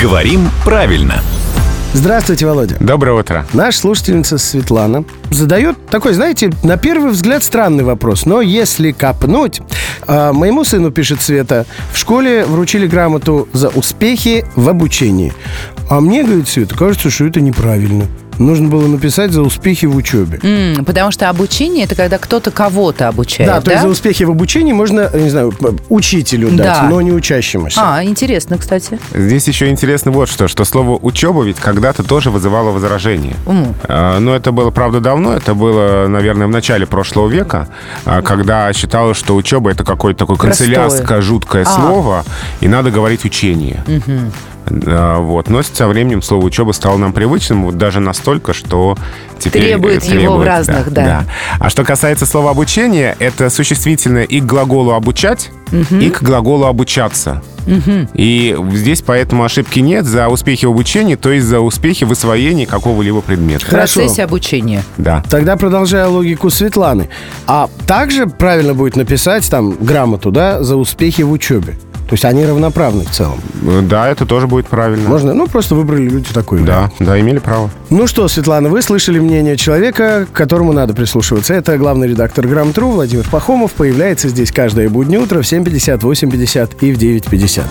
Говорим правильно. Здравствуйте, Володя. Доброе утро. Наша слушательница Светлана задает такой, знаете, на первый взгляд странный вопрос. Но если копнуть... а, моему сыну, пишет Света, в школе вручили грамоту за успехи в обучении. А мне, говорит Света, кажется, что это неправильно. Нужно было написать за успехи в учебе. М, потому что обучение это когда кто-то кого-то обучает. Да, то есть за успехи в обучении можно, не знаю, учителю дать, Да. но не учащемуся. А, интересно, кстати. Здесь еще интересно вот что, что слово «учеба» ведь когда-то тоже вызывало возражение. А, Но это было, правда, давно. Это было, наверное, в начале прошлого века, а, когда считалось, что учеба — это какое-то такое Простое. канцелярское, жуткое А. слово, и надо говорить «учение». А, Вот. Но со временем слово «учеба» стало нам привычным, вот даже настолько, что теперь... Требует э, его в разных, да. А что касается слова «обучение», это существительное и к глаголу «обучать», и к глаголу «обучаться». И здесь поэтому ошибки нет за успехи в обучении, то есть за успехи в освоении какого-либо предмета. В Хорошо. процессе обучения. Да. Тогда продолжая логику Светланы. А также правильно будет написать там грамоту, да, за успехи в учебе. То есть они равноправны в целом. Да, это тоже будет правильно. Можно, ну, просто выбрали люди такой. Да, да, имели право. Ну что, Светлана, вы слышали мнение человека, к которому надо прислушиваться. Это главный редактор Грамотру Владимир Пахомов. Появляется здесь каждое буднее утро в 7.50, 8.50 и в 9.50.